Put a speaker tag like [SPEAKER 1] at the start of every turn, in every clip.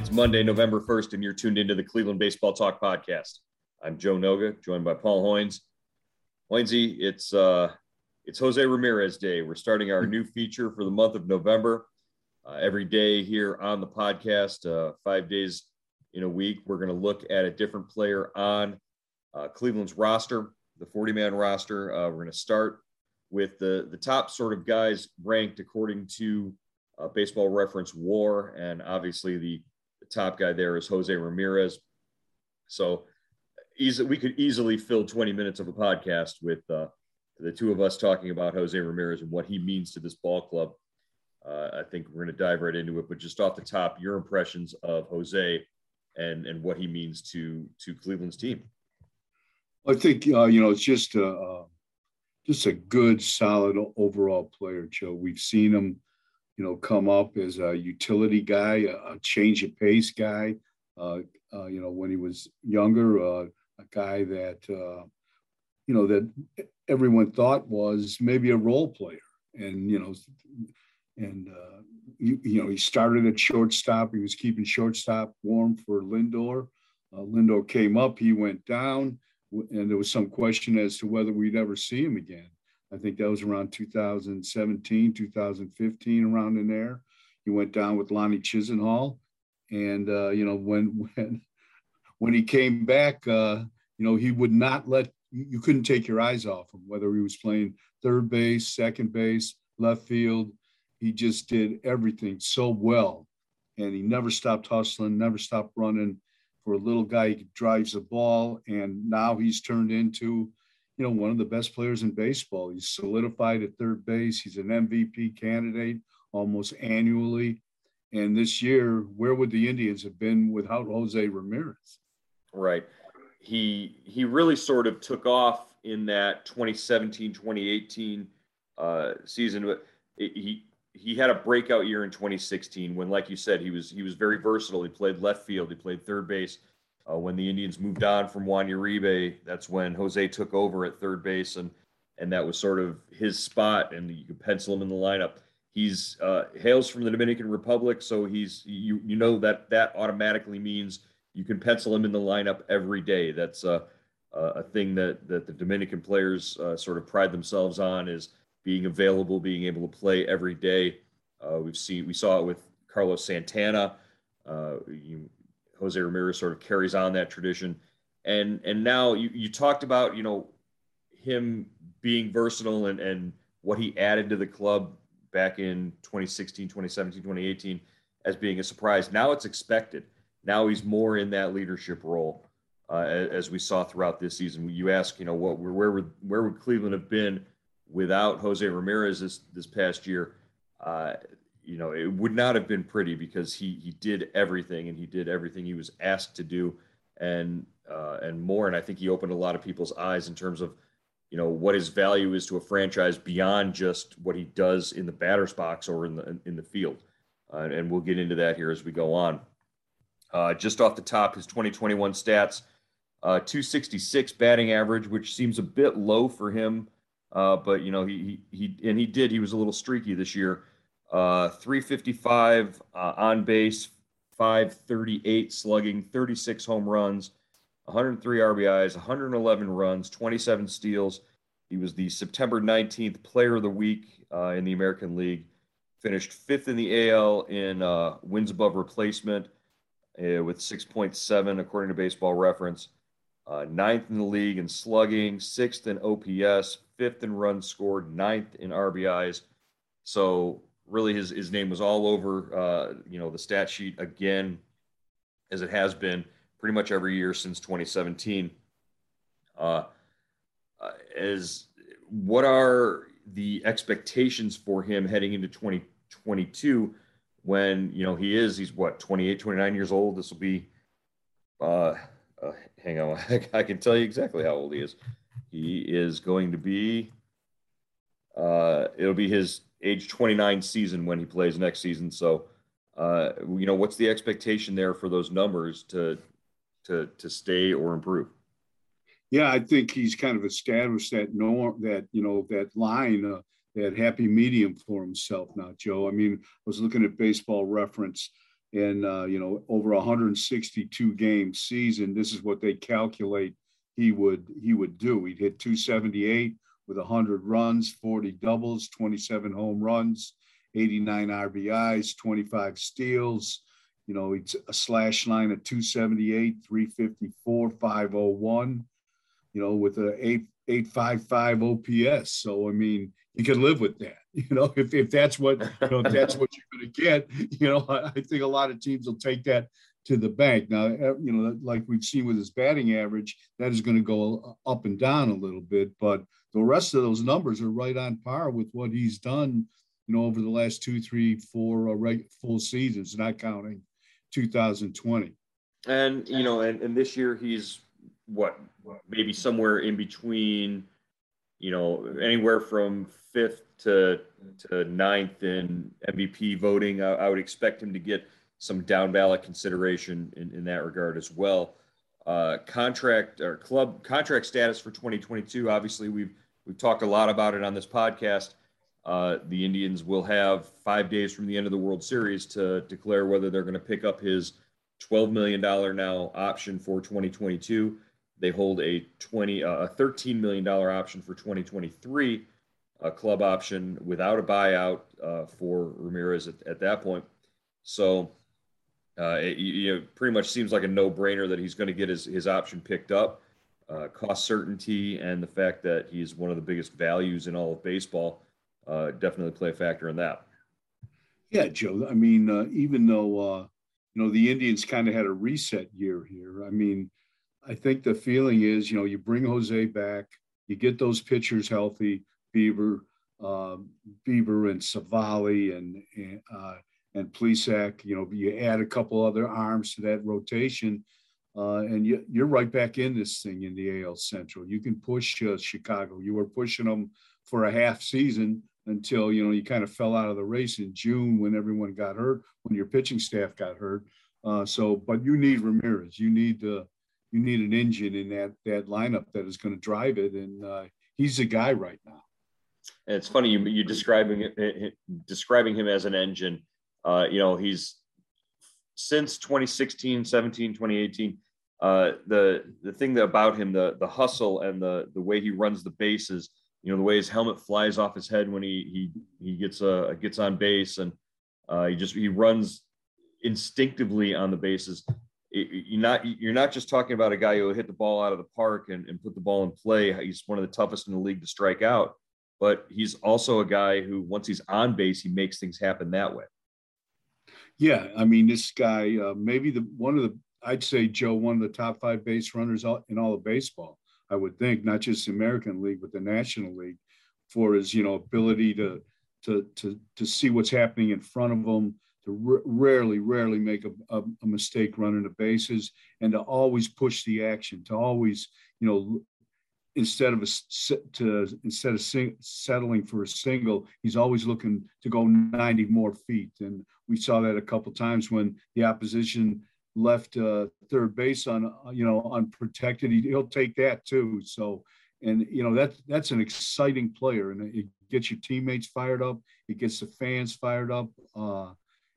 [SPEAKER 1] It's Monday, November 1st, and you're tuned into the Cleveland Baseball Talk podcast. I'm Joe Noga, joined by Paul Hoynes. Hoynesy, it's uh, it's Jose Ramirez Day. We're starting our new feature for the month of November. Uh, every day here on the podcast, uh, five days in a week, we're going to look at a different player on uh, Cleveland's roster, the 40 man roster. Uh, we're going to start with the, the top sort of guys ranked according to uh, baseball reference war. And obviously, the top guy there is Jose Ramirez. So easy, we could easily fill 20 minutes of a podcast with uh, the two of us talking about Jose Ramirez and what he means to this ball club. Uh, I think we're going to dive right into it. But just off the top, your impressions of Jose and and what he means to to Cleveland's team.
[SPEAKER 2] I think uh, you know it's just a just a good, solid overall player, Joe. We've seen him you know, come up as a utility guy, a, change of pace guy. Uh, uh, you know, when he was younger, uh, a guy that, uh, you know, that everyone thought was maybe a role player. And, you know, and, uh, you, you, know, he started at shortstop. He was keeping shortstop warm for Lindor. Uh, Lindor came up, he went down, and there was some question as to whether we'd ever see him again. I think that was around 2017, 2015, around in there. He went down with Lonnie Chisenhall, and uh, you know when when when he came back, uh, you know he would not let you couldn't take your eyes off him, whether he was playing third base, second base, left field. He just did everything so well, and he never stopped hustling, never stopped running. For a little guy, he drives the ball, and now he's turned into you know, one of the best players in baseball. He's solidified at third base. He's an MVP candidate almost annually. And this year, where would the Indians have been without Jose Ramirez?
[SPEAKER 1] Right. He he really sort of took off in that 2017 2018 uh, season. But he he had a breakout year in 2016 when, like you said, he was he was very versatile. He played left field. He played third base. Uh, when the Indians moved on from Juan Uribe, that's when Jose took over at third base, and and that was sort of his spot, and you could pencil him in the lineup. He's uh, hails from the Dominican Republic, so he's you you know that that automatically means you can pencil him in the lineup every day. That's a a thing that that the Dominican players uh, sort of pride themselves on is being available, being able to play every day. Uh, we've seen we saw it with Carlos Santana. Uh, you, Jose Ramirez sort of carries on that tradition. And and now you, you talked about, you know, him being versatile and, and what he added to the club back in 2016, 2017, 2018 as being a surprise. Now it's expected. Now he's more in that leadership role, uh, as we saw throughout this season. You ask, you know, what where would where would Cleveland have been without Jose Ramirez this this past year? Uh, you know, it would not have been pretty because he he did everything and he did everything he was asked to do and uh, and more. And I think he opened a lot of people's eyes in terms of you know what his value is to a franchise beyond just what he does in the batter's box or in the in the field. Uh, and we'll get into that here as we go on. Uh, just off the top, his 2021 stats: uh, 266 batting average, which seems a bit low for him. Uh, but you know he, he he and he did he was a little streaky this year. Uh, 355 uh, on base, 538 slugging, 36 home runs, 103 RBIs, 111 runs, 27 steals. He was the September 19th Player of the Week uh, in the American League. Finished fifth in the AL in uh, wins above replacement uh, with 6.7, according to Baseball Reference. Uh, ninth in the league in slugging, sixth in OPS, fifth in runs scored, ninth in RBIs. So really, his his name was all over uh, you know the stat sheet again, as it has been pretty much every year since 2017. Uh, uh, as what are the expectations for him heading into 2022 when you know he is he's what 28 29 years old this will be uh, uh hang on i can tell you exactly how old he is he is going to be uh it'll be his age 29 season when he plays next season so uh you know what's the expectation there for those numbers to to to stay or improve
[SPEAKER 2] yeah i think he's kind of established that norm that you know that line uh, that happy medium for himself now, Joe. I mean, I was looking at baseball reference and, uh, you know, over 162 game season, this is what they calculate he would he would do. He'd hit 278 with 100 runs, 40 doubles, 27 home runs, 89 RBIs, 25 steals. You know, it's a slash line of 278, 354, 501, you know, with a 8, 855 OPS. So, I mean, you can live with that. You know, if, if that's what you know, if that's what you're going to get, you know, I think a lot of teams will take that to the bank. Now, eh, you know, like we've seen with his batting average, that is going to go up and down a little bit, but the rest of those numbers are right on par with what he's done, you know, over the last two, three, four uh, full seasons, not counting 2020.
[SPEAKER 1] And you know, and, and this year he's what, maybe somewhere in between, you know, anywhere from fifth to to ninth in MVP voting. I, I, would expect him to get some down ballot consideration in, in that regard as well. Uh, contract or club contract status for 2022. Obviously, we've we've talked a lot about it on this podcast. Uh, the Indians will have five days from the end of the World Series to declare whether they're going to pick up his $12 million now option for 2022. They hold a 20 uh, a 13 million dollar option for 2023 a club option without a buyout uh, for Ramirez at, at, that point. So uh, it, it, pretty much seems like a no-brainer that he's going to get his, his option picked up. Uh, cost certainty and the fact that he's one of the biggest values in all of baseball uh, definitely play a factor in that.
[SPEAKER 2] Yeah, Joe. I mean, uh, even though uh, you know the Indians kind of had a reset year here, I mean, I think the feeling is, you know, you bring Jose back, you get those pitchers healthy, Bieber, uh, Bieber and Civale, and and, uh, and Plesac. You know, you add a couple other arms to that rotation, uh, and you, you're right back in this thing in the AL Central. You can push uh, Chicago. You were pushing them for a half season until you know you kind of fell out of the race in June when everyone got hurt, when your pitching staff got hurt. Uh, so, but you need Ramirez. You need uh, you need an engine in that that lineup that is going to drive it, and uh, he's the guy right now.
[SPEAKER 1] And it's funny you you describing it, describing him as an engine. Uh, you know, he's since 2016, 17, 2018. Uh, the the thing that about him, the the hustle and the the way he runs the bases, you know, the way his helmet flies off his head when he he he gets uh gets on base, and uh, he just he runs instinctively on the bases. It, you're not you're not just talking about a guy who hit the ball out of the park and, and put the ball in play. He's one of the toughest in the league to strike out but he's also a guy who once he's on base, he makes things happen that way.
[SPEAKER 2] Yeah, I mean, this guy uh, maybe the one of the I'd say Joe one of the top five base runners in all of baseball. I would think not just the American League but the National League for his you know ability to to to to see what's happening in front of him, to r- rarely rarely make a, a, a mistake running the bases, and to always push the action, to always you know instead of a to instead of sing, settling for a single, he's always looking to go 90 more feet. And we saw that a couple times when the opposition left uh, third base on you know unprotected. He, will take that too. So and you know that that's an exciting player, and it gets your teammates fired up. It gets the fans fired up. Uh,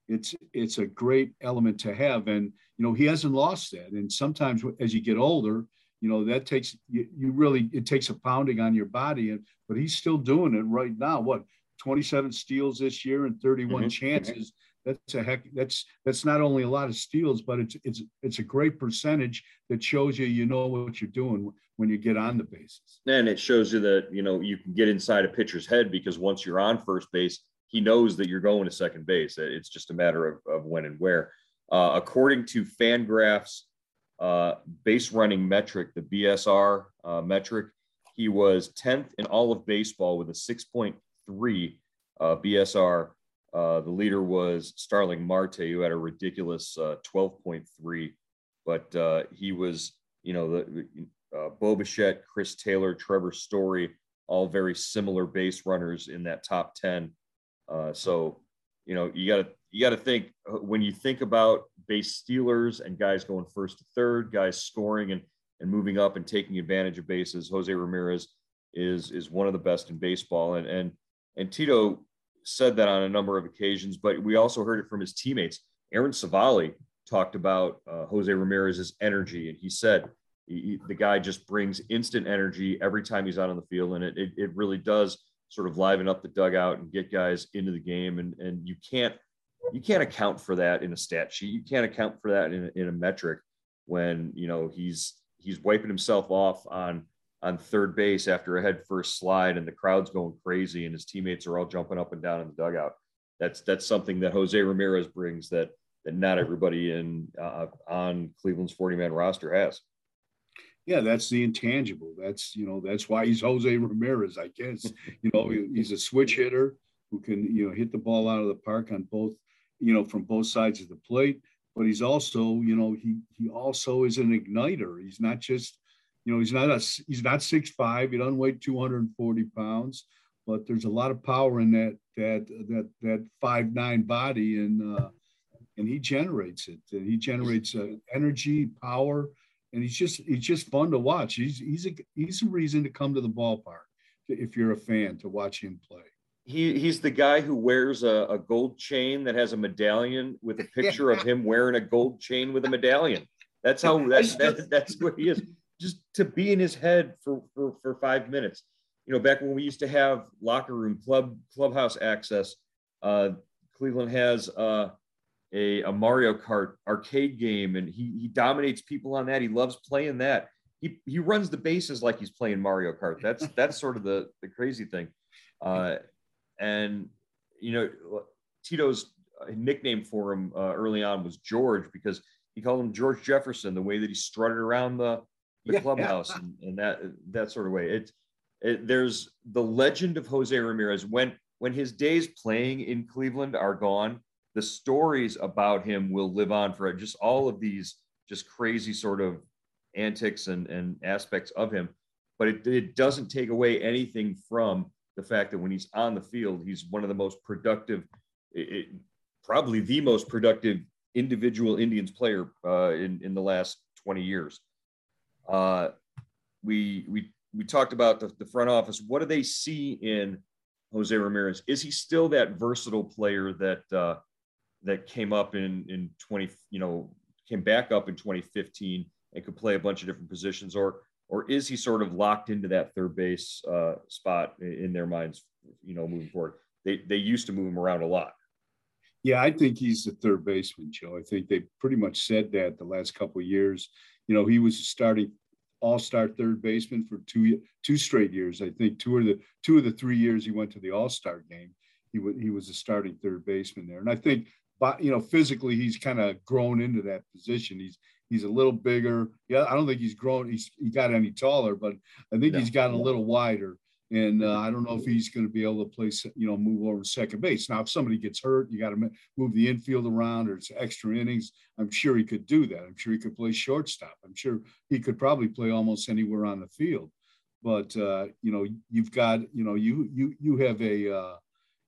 [SPEAKER 2] it's it's a great element to have, and you know he hasn't lost that. And sometimes as you get older, you know that takes you, you really it takes a pounding on your body, and but he's still doing it right now. What 27 steals this year and 31 mm-hmm. chances. That's a heck that's that's not only a lot of steals but it's it's it's a great percentage that shows you you know what you're doing when you get on the bases.
[SPEAKER 1] And it shows you that you know you can get inside a pitcher's head because once you're on first base he knows that you're going to second base. It's just a matter of, of when and where. Uh, according to fangraphs uh, base running metric the bsr uh, metric. He was 10th in all of baseball with a 6.3 uh, bsr uh, the leader was Starling Marte, who had a ridiculous uh, 12.3, but uh, he was, you know, the uh, Bo Bichette, Chris Taylor, Trevor Story, all very similar base runners in that top 10. Uh, so, you know, you got to you got to think uh, when you think about base stealers and guys going first to third, guys scoring and and moving up and taking advantage of bases. Jose Ramirez is is one of the best in baseball, and and and Tito said that on a number of occasions, but we also heard it from his teammates. Aaron Civale talked about uh, Jose Ramirez's energy, and he said he, the guy just brings instant energy every time he's out on the field, and it, it, it really does sort of liven up the dugout and get guys into the game. And and you can't you can't account for that in a stat sheet. You can't account for that in a, in a metric when you know he's he's wiping himself off on on third base after a head first slide and the crowd's going crazy and his teammates are all jumping up and down in the dugout. That's that's something that Jose Ramirez brings that that not everybody in uh, on Cleveland's 40 man roster has.
[SPEAKER 2] Yeah, that's the intangible. That's you know that's why he's Jose Ramirez. I guess you know he's a switch hitter who can you know hit the ball out of the park on both you know from both sides of the plate. But he's also you know he he also is an igniter. He's not just you know, he's not a he's not six five. He doesn't weigh 240 pounds, but there's a lot of power in that that that that five nine body, and uh, and he generates it. He generates uh, energy, power, and he's just he's just fun to watch. He's he's a he's a reason to come to the ballpark if you're a fan to watch him play.
[SPEAKER 1] He he's the guy who wears a, a gold chain that has a medallion with a picture of him wearing a gold chain with a medallion. That's how that's that, that's what he is just to be in his head for, for, for five minutes. You know, back when we used to have locker room club clubhouse access, uh, Cleveland has uh, a, a Mario Kart arcade game, and he he dominates people on that. He loves playing that. He he runs the bases like he's playing Mario Kart. That's that's sort of the the crazy thing. Uh, and you know, Tito's nickname for him uh, early on was George because he called him George Jefferson. The way that he strutted around the the yeah, clubhouse. And, and, that that sort of way. It, it there's the legend of Jose Ramirez when when his days playing in Cleveland are gone. The stories about him will live on for just all of these just crazy sort of antics and, and aspects of him. But it, it doesn't take away anything from the fact that when he's on the field, he's one of the most productive, it, probably the most productive individual Indians player uh, in, in the last 20 years. Uh, we we we talked about the, the front office. What do they see in Jose Ramirez? Is he still that versatile player that uh, that came up in in 20 you know came back up in 2015 and could play a bunch of different positions, or or is he sort of locked into that third base uh, spot in their minds? You know, moving forward, they they used to move him around a lot.
[SPEAKER 2] Yeah, I think he's the third baseman, Joe. I think they pretty much said that the last couple years you know, he was starting all-star third baseman for two two straight years. I think two of the two of the three years he went to the all-star game, he was he was a starting third baseman there. And I think, but you know, physically he's kind of grown into that position. He's he's a little bigger. Yeah, I don't think he's grown. He's he got any taller, but I think no. he's gotten a little wider. And uh, I don't know if he's going to be able to play, you know, move over to second base. Now, if somebody gets hurt, you got to move the infield around or it's extra innings. I'm sure he could do that. I'm sure he could play shortstop. I'm sure he could probably play almost anywhere on the field. But uh, you know, you've got, you know, you you you have a uh,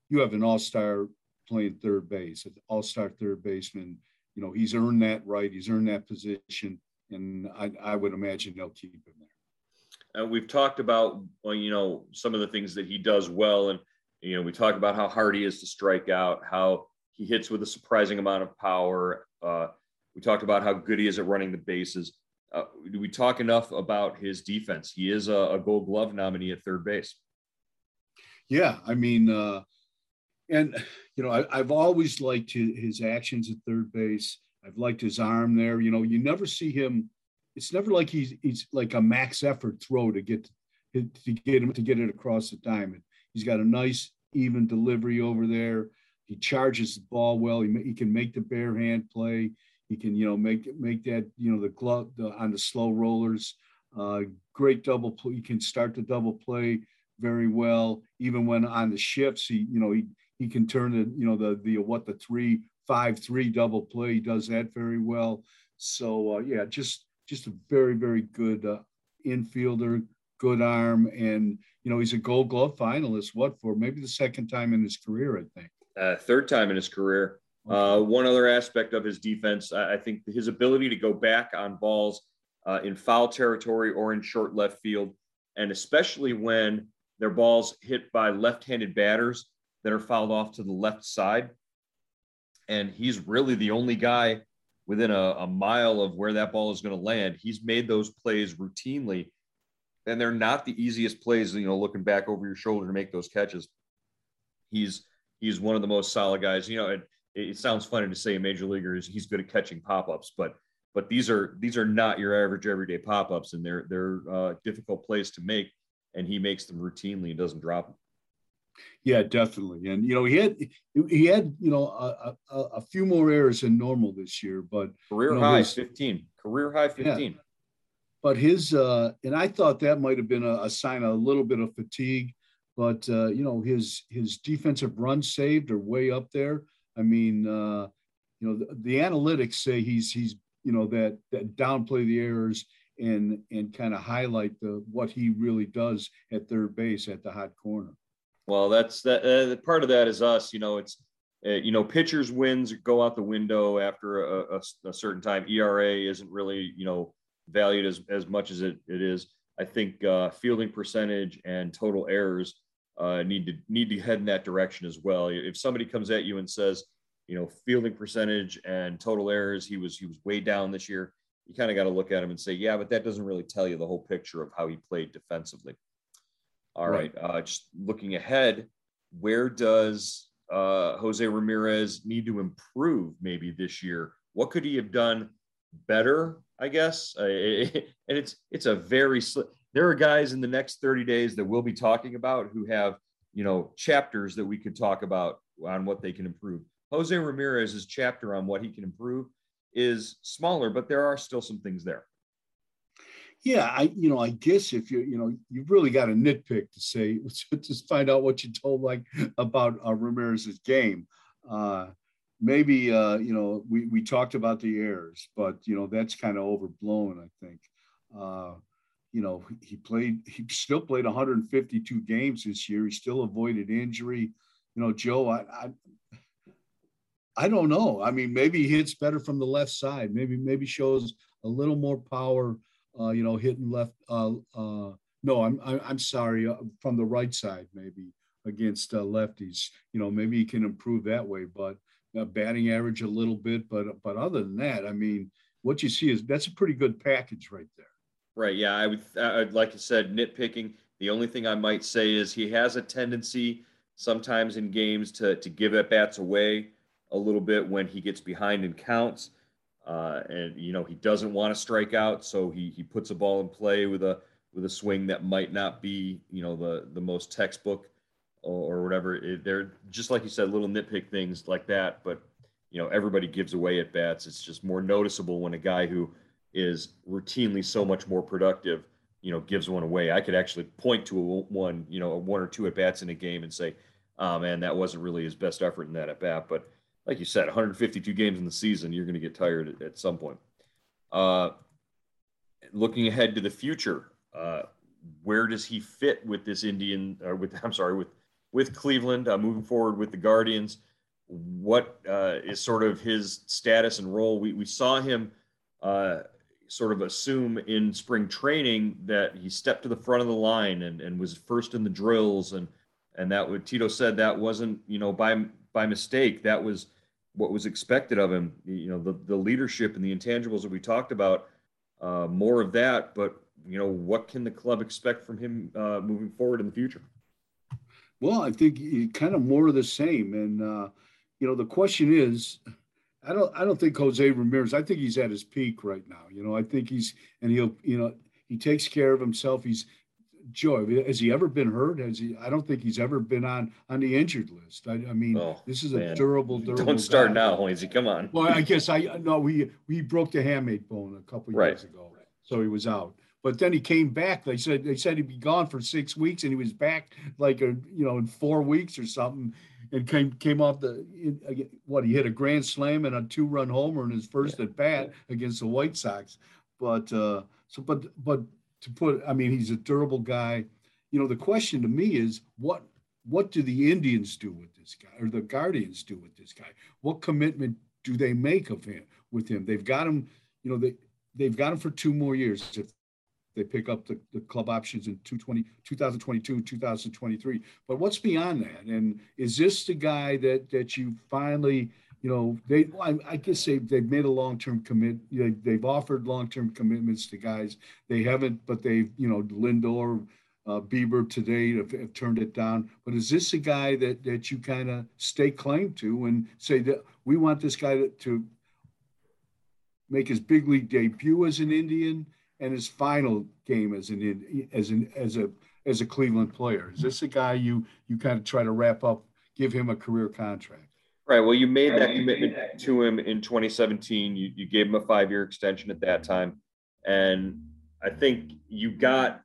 [SPEAKER 2] you have an all-star playing third base, an all-star third baseman. You know, he's earned that right. He's earned that position, and I, I would imagine they'll keep him there.
[SPEAKER 1] Uh, we've talked about well, you know some of the things that he does well, and you know we talk about how hard he is to strike out, how he hits with a surprising amount of power. Uh, we talked about how good he is at running the bases. Uh, do we talk enough about his defense? He is a, a Gold Glove nominee at third base.
[SPEAKER 2] Yeah, I mean, uh, and you know, I, have always liked his, his, actions at third base. I've liked his arm there. You know, you never see him. It's never like he's he's like a max effort throw to get to get him to get it across the diamond. He's got a nice even delivery over there. He charges the ball well. He, he can make the bare hand play. He can, you know, make make that, you know, the glove the, on the slow rollers. Uh, great double play. He can start the double play very well. Even when on the shifts, he, you know, he he can turn the, you know, the the what the three five three double play. He does that very well. So uh, yeah, just just a very very good uh, infielder, good arm, and you know he's a Gold Glove finalist. What for? Maybe the second time in his career, I think.
[SPEAKER 1] Uh, third time in his career. Uh, one other aspect of his defense, I think his ability to go back on balls uh, in foul territory or in short left field, and especially when their balls hit by left-handed batters that are fouled off to the left side. And he's really the only guy within a, a mile of where that ball is going to land. He's made those plays routinely, and they're not the easiest plays. You know, looking back over your shoulder to make those catches. He's he's one of the most solid guys. You know, it, it sounds funny to say a major leaguer is he's good at catching pop-ups, but but these are these are not your average everyday pop-ups, and they're they're uh, difficult plays to make, and he makes them routinely and doesn't drop them.
[SPEAKER 2] Yeah, definitely. And you know, he had he had you know a, a, a few more errors than normal this year, but
[SPEAKER 1] career
[SPEAKER 2] you
[SPEAKER 1] know, high his, fifteen. Career high fifteen. Yeah.
[SPEAKER 2] But his uh, and I thought that might have been a, a sign of a little bit of fatigue. But uh, you know, his his defensive runs saved are way up there. I mean, uh, you know, the, the analytics say he's he's you know that that downplay the errors and and kind of highlight the what he really does at third base at the hot corner.
[SPEAKER 1] Well, that's that. Uh, part of that is us. You know, it's uh, you know pitchers wins go out the window after a, a, a, certain time. ERA isn't really you know valued as as much as it, it is. I think uh, fielding percentage and total errors uh, need to need to head in that direction as well. If somebody comes at you and says, you know, fielding percentage and total errors, he was he was way down this year. You kind of got to look at him and say, yeah, but that doesn't really tell you the whole picture of how he played defensively. All right, right. Uh, just looking ahead, where does uh, Jose Ramirez need to improve maybe this year? What could he have done better? I guess, uh, and it's it's a very sl- there are guys in the next 30 days that we'll be talking about who have, you know, chapters that we could talk about on what they can improve. Jose Ramirez's chapter on what he can improve is smaller, but there are still some things there.
[SPEAKER 2] Yeah, I you know I guess if you you know you've really got a nitpick to say just find out what you told like about uh, Ramirez's game. Uh, maybe uh, you know we we talked about the errors, but you know that's kind of overblown. I think. Uh, you know, he played, he still played 152 games this year. He still avoided injury. You know, Joe, I, I, I don't know. I mean, maybe he hits better from the left side. Maybe, maybe shows a little more power. Uh, you know, hitting left. Uh, uh, no, I'm, I'm sorry, uh, from the right side, maybe against uh, lefties. You know, maybe he can improve that way. But uh, batting average a little bit. But, but other than that, I mean, what you see is that's a pretty good package right there.
[SPEAKER 1] Right. Yeah. I would, I'd like I said, nitpicking. The only thing I might say is he has a tendency sometimes in games to, to give at bats away a little bit when he gets behind in counts. Uh, and, you know, he doesn't want to strike out. So he, he puts a ball in play with a, with a swing that might not be, you know, the, the most textbook or, or whatever. It, they're just like you said, little nitpick things like that. But, you know, everybody gives away at bats. It's just more noticeable when a guy who, is routinely so much more productive, you know, gives one away. I could actually point to a one, you know, a one or two at bats in a game and say, oh man, that wasn't really his best effort in that at bat. But like you said, 152 games in the season, you're going to get tired at, at some point. Uh, looking ahead to the future, uh, where does he fit with this Indian, or with, I'm sorry, with, with Cleveland, uh, moving forward with the Guardians? What uh, is sort of his status and role? We, we saw him uh, sort of assume in spring training that he stepped to the front of the line and, and was first in the drills and and that what Tito said that wasn't you know by by mistake that was what was expected of him. You know, the the leadership and the intangibles that we talked about. Uh, more of that, but you know, what can the club expect from him uh, moving forward in the future?
[SPEAKER 2] Well, I think kind of more of the same, and uh, you know, the question is, I don't, I don't think Jose Ramirez. I think he's at his peak right now. You know, I think he's, and he'll, you know, he takes care of himself. He's Joe, has he ever been hurt? Has he? I don't think he's ever been on on the injured list. I, I mean, oh, this is man. a durable, durable.
[SPEAKER 1] Don't start
[SPEAKER 2] guy.
[SPEAKER 1] now, Hoynesy. Come on.
[SPEAKER 2] Well, I guess I no. We we broke the hamate bone a couple right. years ago, so he was out. But then he came back. They said they said he'd be gone for six weeks, and he was back like a you know in four weeks or something, and came came off the what he hit a grand slam and a two run homer in his first at bat against the White Sox. But uh, so but but to put, I mean, he's a durable guy you know, the question to me is what what do the Indians do with this guy or the Guardians do with this guy? What commitment do they make of him with him? They've got him, you know, they they've got him for two more years if they pick up the, the club options in 220, 2022, 2023. But what's beyond that? And is this the guy that that you finally, you know, they I, I guess they they've made a long-term commit. You know, they've offered long-term commitments to guys. They haven't, but they've, you know, Lindor uh, Bieber today have, have, turned it down. But is this a guy that that you kind of stay claim to and say that we want this guy to, to, make his big league debut as an Indian and his final game as an as an as a as a Cleveland player? Is this a guy you you kind of try to wrap up, give him a career contract?
[SPEAKER 1] Right. Well, you made that commitment to him in 2017. You you gave him a five year extension at that time, and I think you got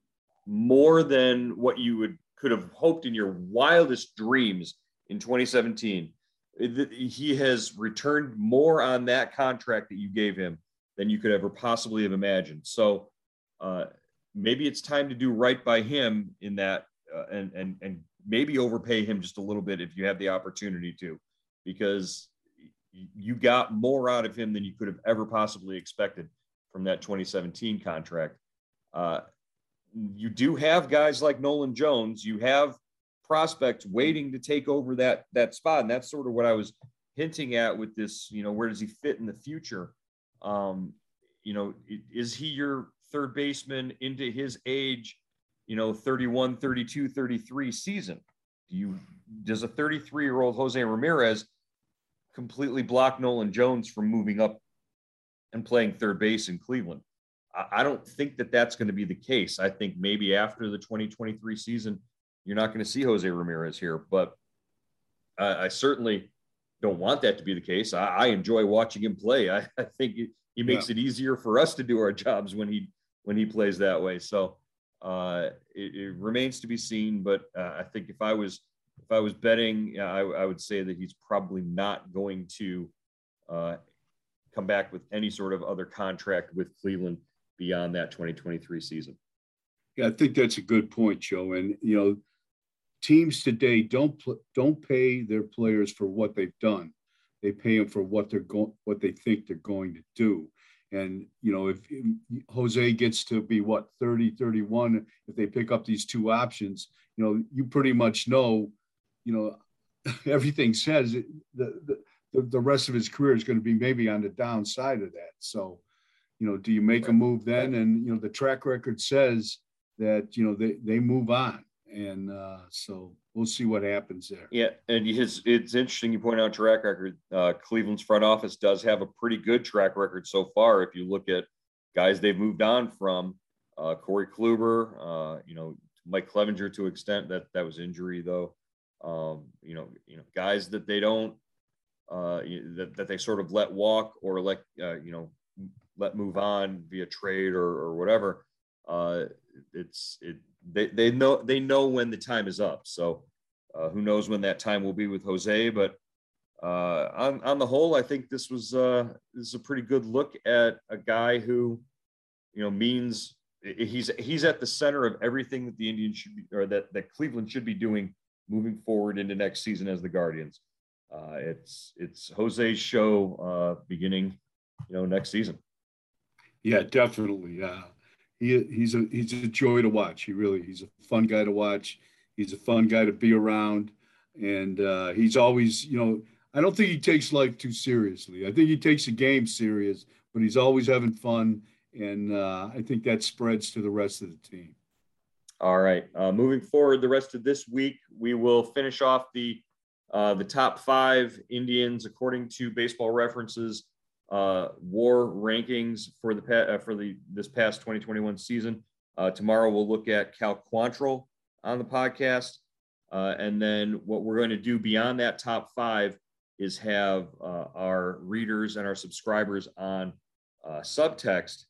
[SPEAKER 1] more than what you would could have hoped in your wildest dreams in 2017. He has returned more on that contract that you gave him than you could ever possibly have imagined. So uh, maybe it's time to do right by him in that, uh, and and and maybe overpay him just a little bit if you have the opportunity to, because you got more out of him than you could have ever possibly expected from that 2017 contract. Uh, you do have guys like Nolan Jones. You have prospects waiting to take over that that spot, and that's sort of what I was hinting at with this. You know, where does he fit in the future? Um, you know, is he your third baseman into his age? You know, 31, 32, 33 season. Do you does a 33 year old Jose Ramirez completely block Nolan Jones from moving up and playing third base in Cleveland? I don't think that that's going to be the case. I think maybe after the 2023 season, you're not going to see Jose Ramirez here, but I, I certainly don't want that to be the case. I, I enjoy watching him play. I, I think he, he makes yeah. it easier for us to do our jobs when he when he plays that way. So uh, it, it, remains to be seen. But uh, I think if I was if I was betting, I, I, would say that he's probably not going to uh, come back with any sort of other contract with Cleveland beyond that 2023 season.
[SPEAKER 2] Yeah, I think that's a good point, Joe. And you know, teams today don't pl- don't pay their players for what they've done. They pay them for what they're going, what they think they're going to do. And you know, if, if Jose gets to be what 30, 31, if they pick up these two options, you know, you pretty much know, you know, everything says the, the the rest of his career is going to be maybe on the downside of that. So you know, do you make a move then? And you know, the track record says that you know they they move on, and uh, so we'll see what happens there.
[SPEAKER 1] Yeah, and his it's interesting you point out track record. Uh, Cleveland's front office does have a pretty good track record so far. If you look at guys they've moved on from, uh, Corey Kluber, uh, you know, Mike Clevinger to extent that that was injury though. Um, you know, you know, guys that they don't uh, that, that they sort of let walk or let uh, you know let move on via trade or, or whatever. Uh, it's it they, they know they know when the time is up. So uh, who knows when that time will be with Jose? But uh, on on the whole, I think this was uh, this is a pretty good look at a guy who, you know, means he's he's at the center of everything that the Indians should be or that that Cleveland should be doing moving forward into next season as the Guardians. Uh, it's it's Jose's show uh, beginning, you know, next season.
[SPEAKER 2] Yeah, definitely. Uh, he he's a he's a joy to watch. He really he's a fun guy to watch. He's a fun guy to be around, and uh, he's always you know I don't think he takes life too seriously. I think he takes the game serious, but he's always having fun, and uh, I think that spreads to the rest of the team.
[SPEAKER 1] All right. Uh, moving forward, the rest of this week, we will finish off the uh, the top five Indians according to Baseball References uh, WAR rankings for the uh, for the this past 2021 season. Uh, tomorrow we'll look at Cal Quantrill on the podcast, uh, and then what we're going to do beyond that top five is have our readers and our subscribers on subtext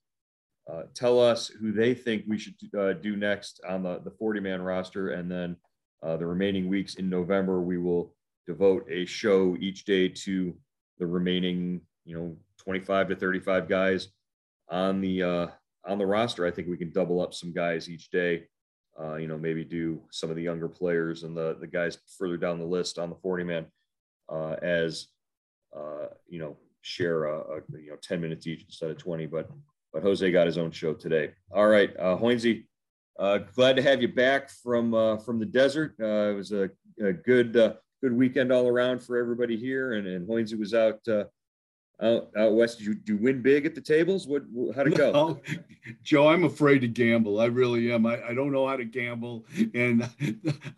[SPEAKER 1] uh, tell us who they think we should uh, do next on the, the 40 man roster. And then uh, the remaining weeks in November, we will devote a show each day to the remaining, you know, 25 to 35 guys on the, uh, on the roster. I think we can double up some guys each day. Uh, you know, maybe do some of the younger players and the, the guys further down the list on the 40 man uh, as, you know, share a, a, you know 10 minutes each instead of 20 but but Jose got his own show today. All right, uh, Hoynesy, uh, glad to have you back from uh, from the desert. Uh, it was a, a good uh, good weekend all around for everybody here, and and Hoynesy was out. Uh, out, out west, did you, did you win big at the tables? What, how'd it go? No,
[SPEAKER 2] Joe, I'm afraid to gamble. I really am. I, I don't know how to gamble. And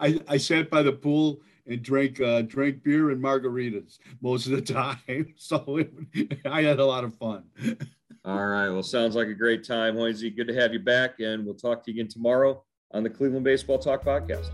[SPEAKER 2] I, I sat by the pool and drank uh, drank beer and margaritas most of the time. So it, I had a lot of fun.
[SPEAKER 1] All right. Well, sounds like a great time, Hoynesy. Good to have you back, and we'll talk to you again tomorrow on the Cleveland Baseball Talk podcast.